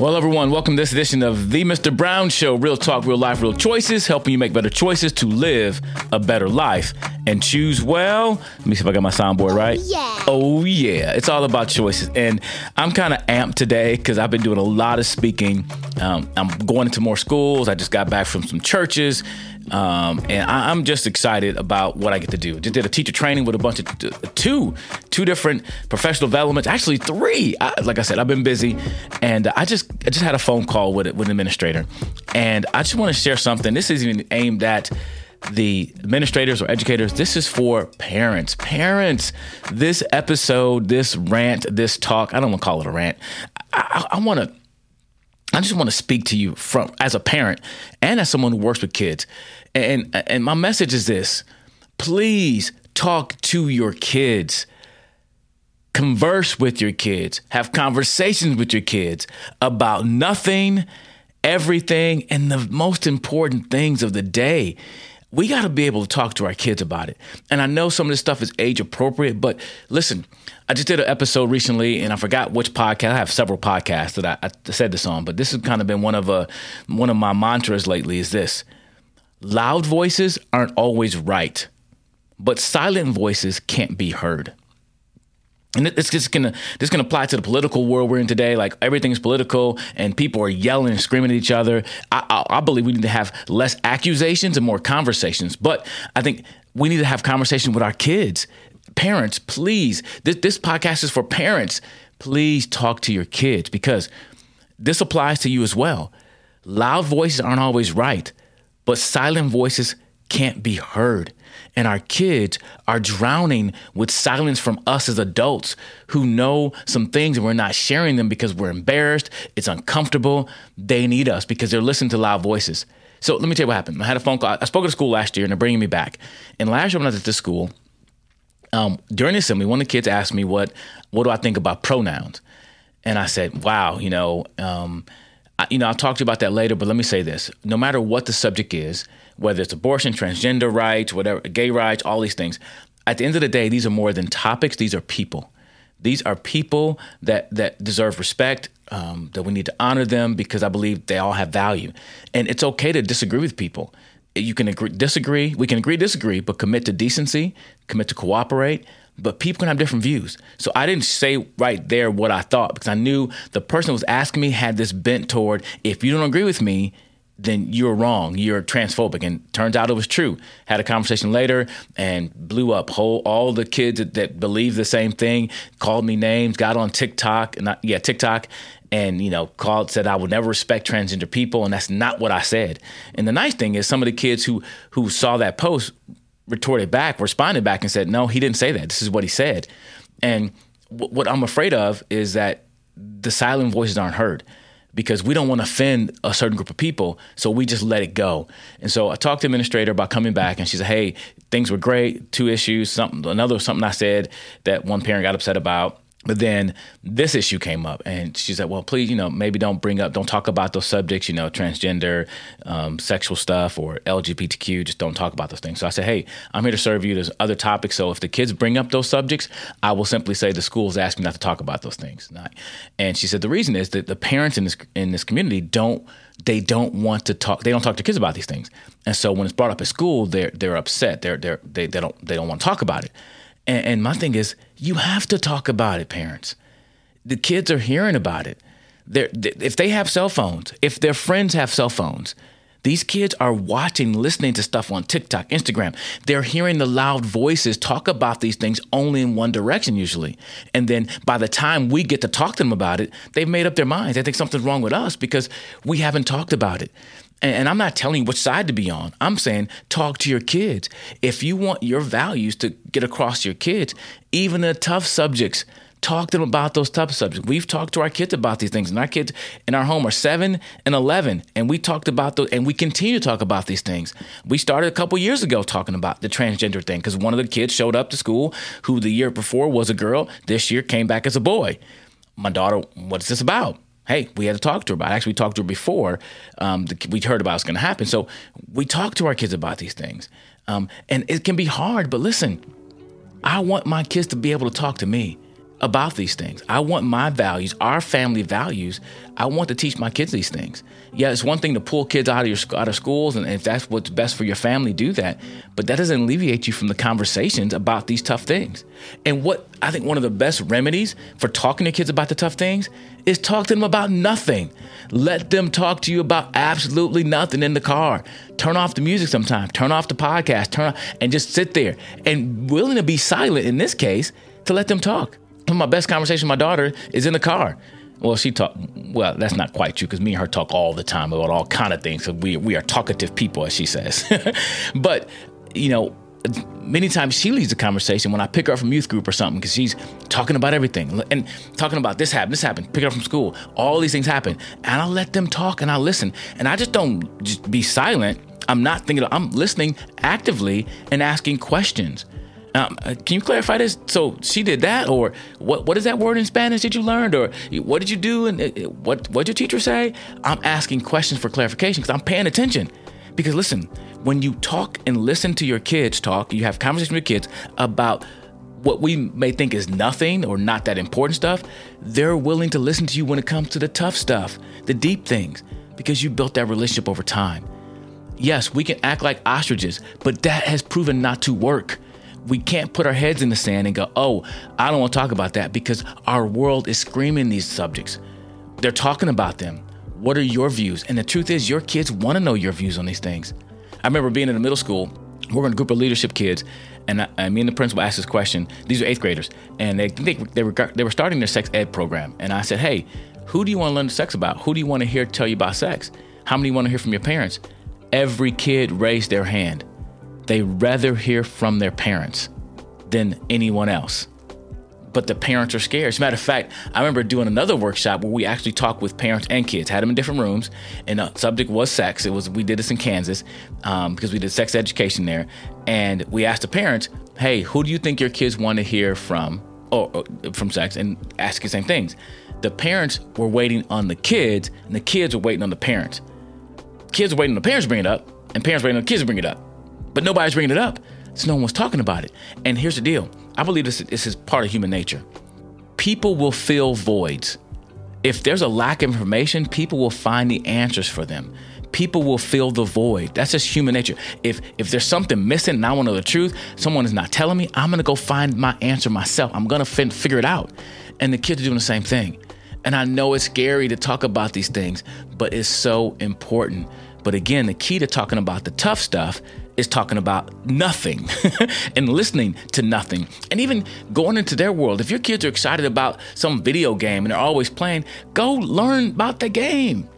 Well, everyone, welcome to this edition of The Mr. Brown Show Real Talk, Real Life, Real Choices, helping you make better choices to live a better life and choose well. Let me see if I got my soundboard right. yeah. Oh, yeah. It's all about choices. And I'm kind of amped today because I've been doing a lot of speaking. Um, I'm going into more schools. I just got back from some churches. Um, and I, am just excited about what I get to do. Just did a teacher training with a bunch of two, two different professional developments. Actually, three. I, like I said, I've been busy, and I just I just had a phone call with with an administrator, and I just want to share something. This isn't aimed at the administrators or educators. This is for parents. Parents, this episode, this rant, this talk. I don't want to call it a rant. I, I, I want to. I just want to speak to you from as a parent and as someone who works with kids. And and my message is this. Please talk to your kids. Converse with your kids. Have conversations with your kids about nothing, everything, and the most important things of the day we got to be able to talk to our kids about it. And I know some of this stuff is age appropriate, but listen, I just did an episode recently, and I forgot which podcast. I have several podcasts that I, I said this on, but this has kind of been one of a uh, one of my mantras lately. Is this loud voices aren't always right, but silent voices can't be heard and it's just gonna this gonna apply to the political world we're in today. Like everything's political, and people are yelling and screaming at each other. I, I, I, believe we need to have less accusations and more conversations. But I think we need to have conversations with our kids, parents. Please, this this podcast is for parents. Please talk to your kids because this applies to you as well. Loud voices aren't always right, but silent voices can't be heard. And our kids are drowning with silence from us as adults who know some things and we're not sharing them because we're embarrassed, it's uncomfortable. They need us because they're listening to loud voices. So let me tell you what happened. I had a phone call. I spoke at a school last year and they're bringing me back. And last year when I was at this school, um, during the assembly, one of the kids asked me, what, what do I think about pronouns? And I said, wow, you know, um, I, you know, I'll talk to you about that later, but let me say this. No matter what the subject is, whether it's abortion, transgender rights, whatever, gay rights, all these things. At the end of the day, these are more than topics, these are people. These are people that, that deserve respect, um, that we need to honor them because I believe they all have value. And it's okay to disagree with people. You can agree, disagree, we can agree, disagree, but commit to decency, commit to cooperate. But people can have different views. So I didn't say right there what I thought because I knew the person who was asking me had this bent toward if you don't agree with me, then you're wrong. You're transphobic. And turns out it was true. Had a conversation later and blew up. Whole all the kids that, that believe the same thing called me names. Got on TikTok, not yeah TikTok, and you know called said I would never respect transgender people, and that's not what I said. And the nice thing is some of the kids who who saw that post retorted back, responded back, and said, no, he didn't say that. This is what he said. And w- what I'm afraid of is that the silent voices aren't heard because we don't want to offend a certain group of people. So we just let it go. And so I talked to the administrator about coming back and she said, Hey, things were great. Two issues, something, another something I said that one parent got upset about. But then this issue came up, and she said, "Well, please, you know, maybe don't bring up, don't talk about those subjects, you know, transgender, um, sexual stuff, or LGBTQ. Just don't talk about those things." So I said, "Hey, I'm here to serve you. There's other topics. So if the kids bring up those subjects, I will simply say the schools asked me not to talk about those things." And she said the reason is that the parents in this in this community don't they don't want to talk. They don't talk to kids about these things, and so when it's brought up at school, they're they're upset. They're they're they, they don't they don't want to talk about it. And, and my thing is, you have to talk about it, parents. The kids are hearing about it. They're, if they have cell phones, if their friends have cell phones, these kids are watching, listening to stuff on TikTok, Instagram. They're hearing the loud voices talk about these things only in one direction, usually. And then by the time we get to talk to them about it, they've made up their minds. They think something's wrong with us because we haven't talked about it. And I'm not telling you which side to be on. I'm saying talk to your kids. If you want your values to get across to your kids, even the tough subjects, talk to them about those tough subjects. We've talked to our kids about these things, and our kids in our home are seven and 11, and we talked about those, and we continue to talk about these things. We started a couple years ago talking about the transgender thing because one of the kids showed up to school who the year before was a girl, this year came back as a boy. My daughter, what's this about? Hey, we had to talk to her about. It. Actually, we talked to her before um, we heard about what's going to happen. So we talk to our kids about these things, um, and it can be hard. But listen, I want my kids to be able to talk to me. About these things. I want my values, our family values. I want to teach my kids these things. Yeah, it's one thing to pull kids out of your out of schools, and if that's what's best for your family, do that. But that doesn't alleviate you from the conversations about these tough things. And what I think one of the best remedies for talking to kids about the tough things is talk to them about nothing. Let them talk to you about absolutely nothing in the car. Turn off the music sometimes. Turn off the podcast. Turn off and just sit there and willing to be silent in this case to let them talk. My best conversation with my daughter is in the car. Well, she talk. Well, that's not quite true because me and her talk all the time about all kind of things. So we we are talkative people, as she says. but you know, many times she leads the conversation when I pick her up from youth group or something because she's talking about everything and talking about this happened, this happened, pick her up from school, all these things happen, and I'll let them talk and I'll listen, and I just don't just be silent. I'm not thinking. I'm listening actively and asking questions. Um, uh, can you clarify this? So she did that, or what? What is that word in Spanish that you learned, or what did you do, and uh, what what did your teacher say? I'm asking questions for clarification because I'm paying attention. Because listen, when you talk and listen to your kids talk, you have conversation with kids about what we may think is nothing or not that important stuff. They're willing to listen to you when it comes to the tough stuff, the deep things, because you built that relationship over time. Yes, we can act like ostriches, but that has proven not to work we can't put our heads in the sand and go, oh, I don't want to talk about that because our world is screaming these subjects. They're talking about them. What are your views? And the truth is, your kids want to know your views on these things. I remember being in a middle school, we're in a group of leadership kids, and, I, me and the principal asked this question. These are eighth graders, and they, they, they, were, they were starting their sex ed program. And I said, hey, who do you want to learn sex about? Who do you want to hear tell you about sex? How many want to hear from your parents? Every kid raised their hand they rather hear from their parents than anyone else. But the parents are scared. As a matter of fact, I remember doing another workshop where we actually talked with parents and kids, had them in different rooms, and the subject was sex. It was we did this in Kansas um, because we did sex education there, and we asked the parents, "Hey, who do you think your kids want to hear from, or, or from sex?" And ask the same things. The parents were waiting on the kids, and the kids were waiting on the parents. Kids were waiting on the parents to bring it up, and parents waiting on the kids to bring it up but nobody's bringing it up. So no one's talking about it. And here's the deal I believe this, this is part of human nature. People will fill voids. If there's a lack of information, people will find the answers for them. People will fill the void. That's just human nature. If if there's something missing and I want to know the truth, someone is not telling me, I'm gonna go find my answer myself. I'm gonna fin- figure it out. And the kids are doing the same thing. And I know it's scary to talk about these things, but it's so important. But again, the key to talking about the tough stuff is talking about nothing and listening to nothing and even going into their world. If your kids are excited about some video game and they're always playing, go learn about the game.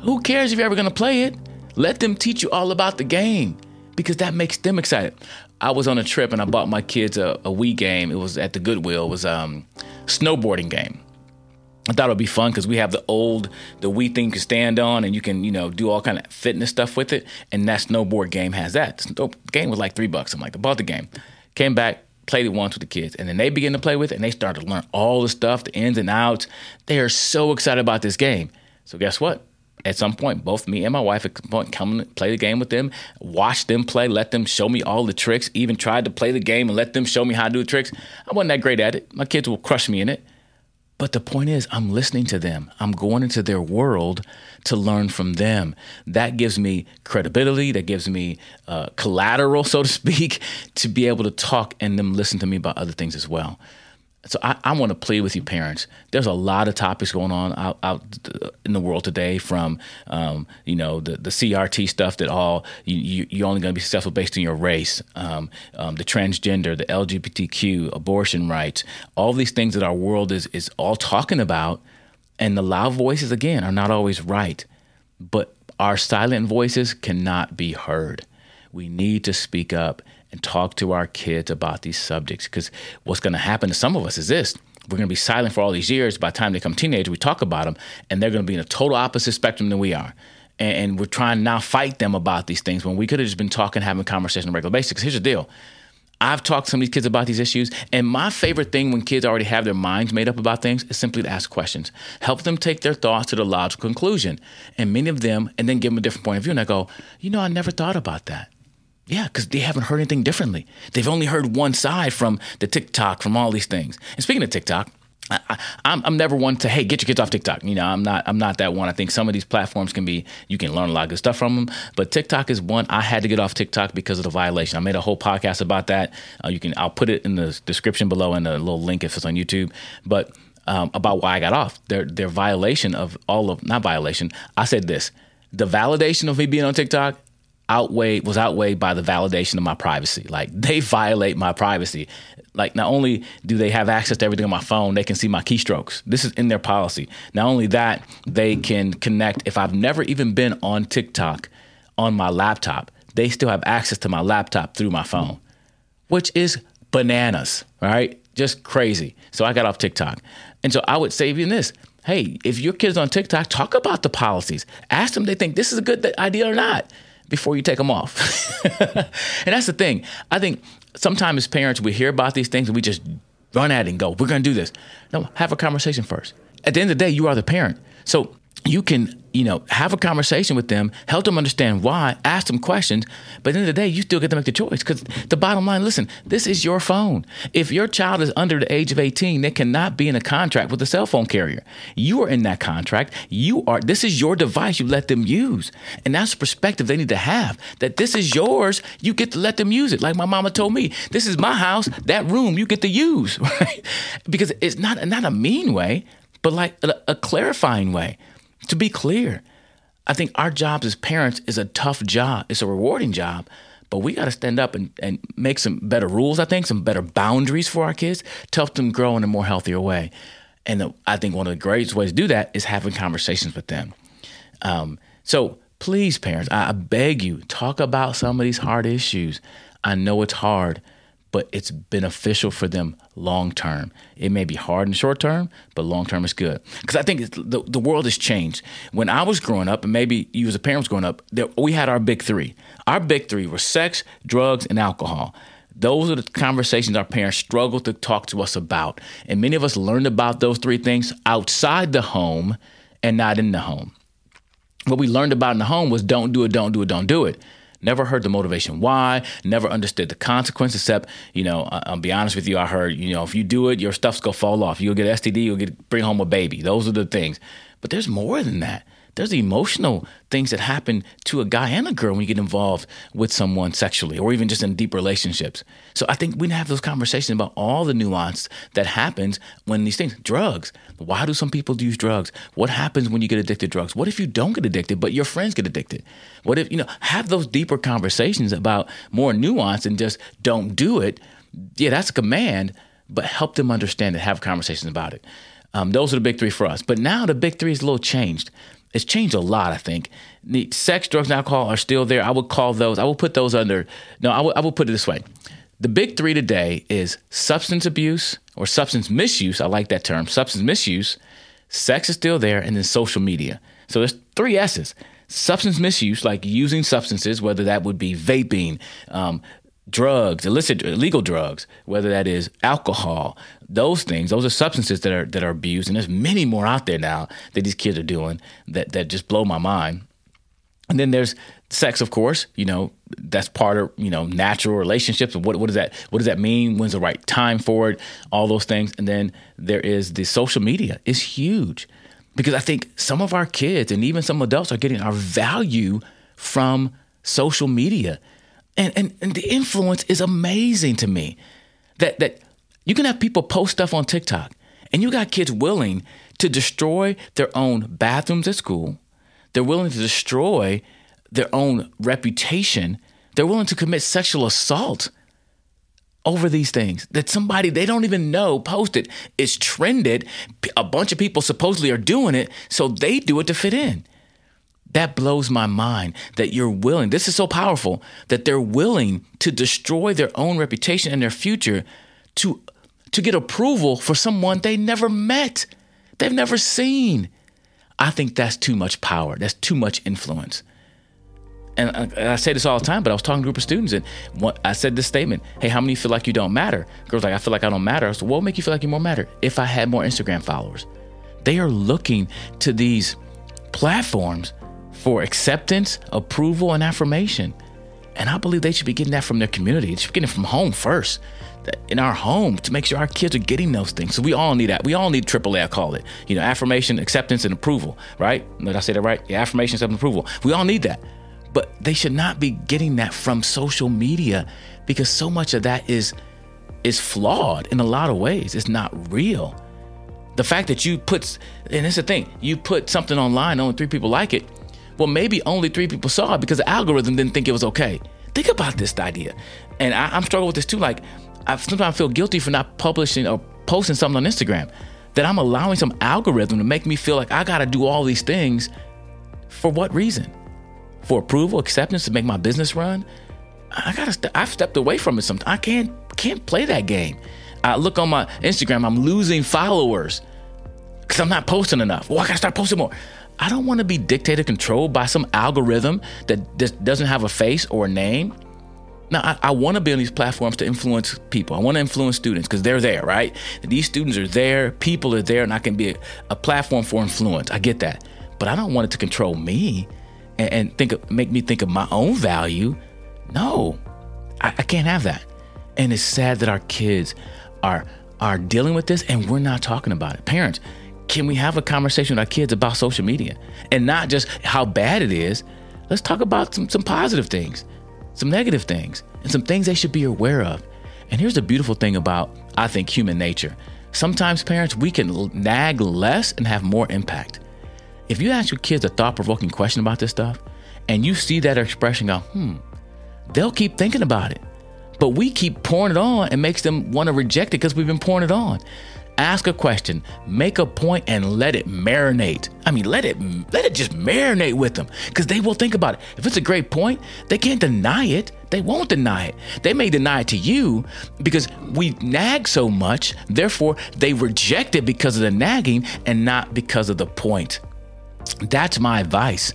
Who cares if you're ever going to play it? Let them teach you all about the game because that makes them excited. I was on a trip and I bought my kids a, a Wii game. It was at the Goodwill. It was um snowboarding game. I thought it would be fun because we have the old, the Wii thing you can stand on and you can, you know, do all kind of fitness stuff with it. And that snowboard game has that. The game was like three bucks. I'm like, I bought the game. Came back, played it once with the kids. And then they began to play with it and they started to learn all the stuff, the ins and outs. They are so excited about this game. So guess what? At some point, both me and my wife at point come and play the game with them, watch them play, let them show me all the tricks, even tried to play the game and let them show me how to do the tricks. I wasn't that great at it. My kids will crush me in it. But the point is, I'm listening to them. I'm going into their world to learn from them. That gives me credibility. That gives me uh, collateral, so to speak, to be able to talk and them listen to me about other things as well. So I, I want to plead with you, parents. There's a lot of topics going on out, out in the world today, from um, you know the, the CRT stuff that all you, you are only going to be successful based on your race, um, um, the transgender, the LGBTQ, abortion rights, all these things that our world is is all talking about, and the loud voices again are not always right, but our silent voices cannot be heard. We need to speak up and talk to our kids about these subjects because what's going to happen to some of us is this we're going to be silent for all these years by the time they come teenage we talk about them and they're going to be in a total opposite spectrum than we are and, and we're trying to now fight them about these things when we could have just been talking having conversation on a regular basis here's the deal I've talked to some of these kids about these issues, and my favorite thing when kids already have their minds made up about things is simply to ask questions. Help them take their thoughts to the logical conclusion. And many of them, and then give them a different point of view, and I go, you know, I never thought about that. Yeah, because they haven't heard anything differently. They've only heard one side from the TikTok, from all these things. And speaking of TikTok, I, am I'm never one to hey get your kids off TikTok. You know I'm not I'm not that one. I think some of these platforms can be you can learn a lot of good stuff from them, but TikTok is one I had to get off TikTok because of the violation. I made a whole podcast about that. Uh, you can I'll put it in the description below and a little link if it's on YouTube. But um, about why I got off their their violation of all of not violation. I said this: the validation of me being on TikTok outweighed was outweighed by the validation of my privacy. Like they violate my privacy. Like not only do they have access to everything on my phone, they can see my keystrokes. This is in their policy. Not only that, they can connect if I've never even been on TikTok on my laptop, they still have access to my laptop through my phone, which is bananas, right? Just crazy. So I got off TikTok. And so I would say even this, hey, if your kid's on TikTok, talk about the policies. Ask them they think this is a good idea or not before you take them off. and that's the thing. I think sometimes as parents, we hear about these things and we just run at it and go, we're going to do this. No, have a conversation first. At the end of the day, you are the parent. So you can you know, have a conversation with them, help them understand why, ask them questions. But at the end of the day, you still get to make the choice because the bottom line listen, this is your phone. If your child is under the age of 18, they cannot be in a contract with a cell phone carrier. You are in that contract. You are, this is your device you let them use. And that's the perspective they need to have that this is yours. You get to let them use it. Like my mama told me, this is my house, that room you get to use, right? Because it's not, not a mean way, but like a, a clarifying way to be clear, I think our jobs as parents is a tough job. It's a rewarding job, but we got to stand up and, and make some better rules, I think, some better boundaries for our kids to help them grow in a more healthier way. And the, I think one of the greatest ways to do that is having conversations with them. Um, so please, parents, I, I beg you, talk about some of these hard issues. I know it's hard, but it's beneficial for them long term. It may be hard in the short term, but long term is good. Because I think the, the world has changed. When I was growing up, and maybe you as a parent was growing up, there, we had our big three. Our big three were sex, drugs, and alcohol. Those are the conversations our parents struggled to talk to us about. And many of us learned about those three things outside the home and not in the home. What we learned about in the home was don't do it, don't do it, don't do it. Never heard the motivation why, never understood the consequences, except, you know, I'll be honest with you, I heard, you know, if you do it, your stuff's gonna fall off. You'll get STD, you'll get bring home a baby. Those are the things. But there's more than that there's emotional things that happen to a guy and a girl when you get involved with someone sexually or even just in deep relationships. So I think we have those conversations about all the nuance that happens when these things, drugs. Why do some people use drugs? What happens when you get addicted to drugs? What if you don't get addicted, but your friends get addicted? What if, you know, have those deeper conversations about more nuance and just don't do it. Yeah, that's a command, but help them understand and have conversations about it. Um, those are the big three for us. But now the big three is a little changed it's changed a lot. I think sex, drugs, and alcohol are still there. I would call those. I will put those under. No, I will, I will put it this way. The big three today is substance abuse or substance misuse. I like that term. Substance misuse. Sex is still there, and then social media. So there's three S's. Substance misuse, like using substances, whether that would be vaping, um, drugs, illicit illegal drugs, whether that is alcohol, those things, those are substances that are that are abused, and there's many more out there now that these kids are doing that that just blow my mind. And then there's sex, of course. You know, that's part of you know natural relationships. What what does that what does that mean? When's the right time for it? All those things. And then there is the social media is huge because I think some of our kids and even some adults are getting our value from social media and, and, and the influence is amazing to me. That that you can have people post stuff on TikTok, and you got kids willing to destroy their own bathrooms at school. They're willing to destroy their own reputation. They're willing to commit sexual assault over these things that somebody they don't even know posted. It's trended. A bunch of people supposedly are doing it, so they do it to fit in. That blows my mind that you're willing. This is so powerful that they're willing to destroy their own reputation and their future to to get approval for someone they never met. They've never seen. I think that's too much power. That's too much influence. And I, say this all the time, but I was talking to a group of students and I said this statement Hey, how many feel like you don't matter? Girls like, I feel like I don't matter. I said, What would make you feel like you more matter? If I had more Instagram followers. They are looking to these platforms for acceptance, approval, and affirmation. And I believe they should be getting that from their community. They should be getting it from home first. In our home to make sure our kids are getting those things. So we all need that. We all need AAA, I call it. You know, affirmation, acceptance, and approval, right? Did I say that right? Yeah, affirmation, acceptance, approval. We all need that. But they should not be getting that from social media because so much of that is is flawed in a lot of ways. It's not real. The fact that you put, and it's the thing, you put something online, only three people like it. Well, maybe only three people saw it because the algorithm didn't think it was okay. Think about this idea. And I, am struggling with this too. Like, I sometimes feel guilty for not publishing or posting something on Instagram. That I'm allowing some algorithm to make me feel like I got to do all these things. For what reason? For approval, acceptance to make my business run? I gotta. St- I've stepped away from it. Sometimes I can't can't play that game. I look on my Instagram. I'm losing followers because I'm not posting enough. Well, I gotta start posting more. I don't want to be dictated, controlled by some algorithm that doesn't have a face or a name. Now, I, I want to be on these platforms to influence people. I want to influence students because they're there, right? These students are there, people are there, and I can be a, a platform for influence. I get that, but I don't want it to control me and, and think of, make me think of my own value. No, I, I can't have that. And it's sad that our kids are are dealing with this and we're not talking about it. Parents, can we have a conversation with our kids about social media and not just how bad it is? Let's talk about some, some positive things, some negative things, and some things they should be aware of. And here's the beautiful thing about, I think, human nature. Sometimes, parents, we can nag less and have more impact. If you ask your kids a thought provoking question about this stuff and you see that expression go, hmm, they'll keep thinking about it. But we keep pouring it on and makes them want to reject it because we've been pouring it on ask a question, make a point, and let it marinate. I mean, let it let it just marinate with them because they will think about it. If it's a great point, they can't deny it. They won't deny it. They may deny it to you because we nag so much. Therefore, they reject it because of the nagging and not because of the point. That's my advice.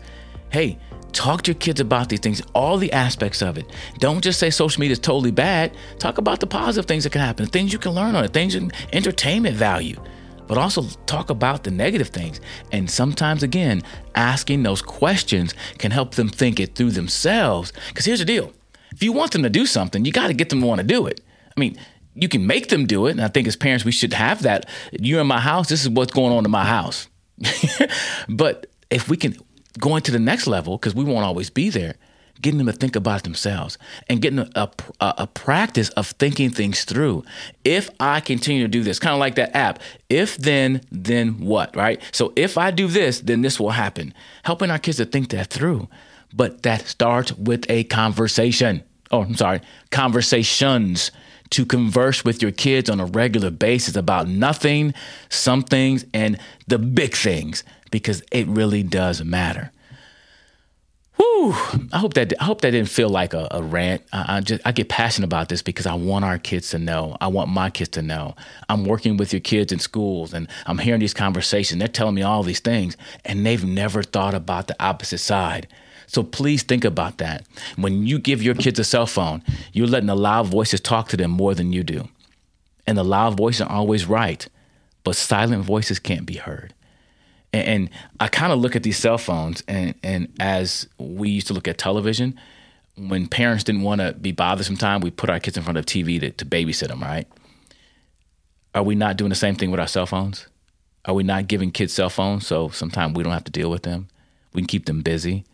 Hey, Talk to your kids about these things, all the aspects of it. Don't just say social media is totally bad. Talk about the positive things that can happen, things you can learn on it, things in entertainment value. But also talk about the negative things. And sometimes, again, asking those questions can help them think it through themselves. Because here's the deal if you want them to do something, you got to get them to want to do it. I mean, you can make them do it. And I think as parents, we should have that. You're in my house, this is what's going on in my house. but if we can going to the next level because we won't always be there getting them to think about it themselves and getting a, a, a, practice of thinking things through. If i continue to do this kind of like that app if then then what right? So if i do this then this will happen. Helping our kids to think that through but that starts with a conversation. Oh i'm sorry conversations to converse with your kids on a regular basis about nothing some things and the big things because it really does matter. Whew, I hope that I hope that didn't feel like a, a rant. I, I, just I get passionate about this because I want our kids to know. I want my kids to know. I'm working with your kids in schools, and I'm hearing these conversations. They're telling me all these things, and they've never thought about the opposite side. So please think about that. When you give your kids a cell phone, you're letting the loud voices talk to them more than you do, and the loud voices are always right, but silent voices can't be heard. And, and I kind of look at these cell phones, and, and as we used to look at television, when parents didn't want to be bothered sometime, we put our kids in front of TV to, to babysit them, right? Are we not doing the same thing with our cell phones? Are we not giving kids cell phones so sometimes we don't have to deal with them? We can keep them busy.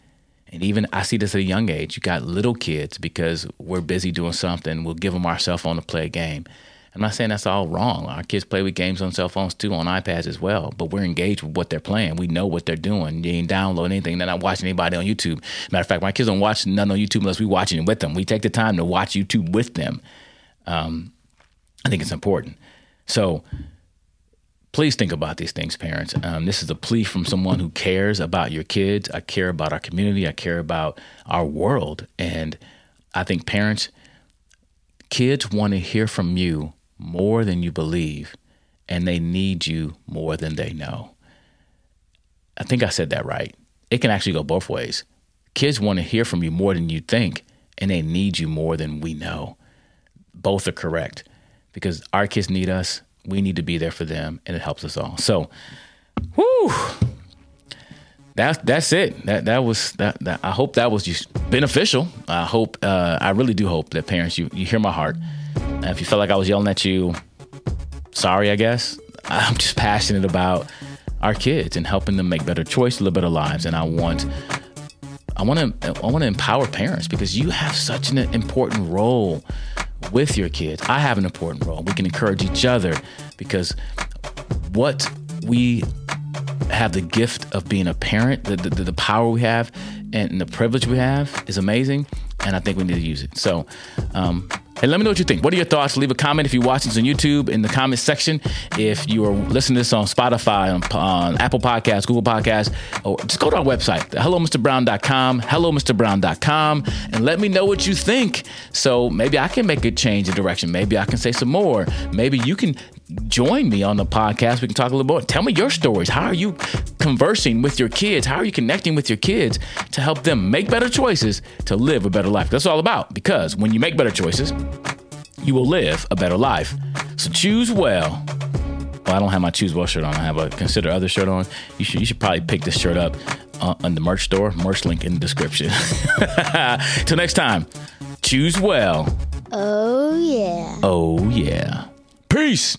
And even I see this at a young age. You got little kids because we're busy doing something. We'll give them our cell phone to play a game. I'm not saying that's all wrong. Our kids play with games on cell phones too, on iPads as well. But we're engaged with what they're playing. We know what they're doing. You ain't downloading anything. They're not watching anybody on YouTube. Matter of fact, my kids don't watch none on YouTube unless we watching it with them. We take the time to watch YouTube with them. Um, I think it's important. So please think about these things, parents. Um, this is a plea from someone who cares about your kids. I care about our community. I care about our world. And I think parents, kids want to hear from you more than you believe, and they need you more than they know. I think I said that right. It can actually go both ways. Kids want to hear from you more than you think, and they need you more than we know. Both are correct because our kids need us. We need to be there for them, and it helps us all. So, whoo, that that's it. That that was that, that. I hope that was just beneficial. I hope. Uh, I really do hope that parents, you you hear my heart. And if you felt like I was yelling at you, sorry. I guess I'm just passionate about our kids and helping them make better choices, live better lives. And I want. I want to I want to empower parents because you have such an important role with your kids. I have an important role. We can encourage each other because what we have the gift of being a parent, the, the, the power we have, and the privilege we have is amazing. And I think we need to use it. So, um, and let me know what you think. What are your thoughts? Leave a comment if you're watching this on YouTube in the comment section. If you are listening to this on Spotify, on, on Apple Podcasts, Google Podcasts, or just go to our website, hellomisterbrown.com, hellomisterbrown.com, and let me know what you think. So maybe I can make a change of direction. Maybe I can say some more. Maybe you can join me on the podcast. We can talk a little more. Tell me your stories. How are you conversing with your kids? How are you connecting with your kids to help them make better choices to live a better life? That's all about because when you make better choices, you will live a better life. So choose well. Well, I don't have my choose well shirt on. I have a consider other shirt on. You should you should probably pick this shirt up uh, on the merch store. Merch link in the description. Till next time, choose well. Oh yeah. Oh yeah. Peace.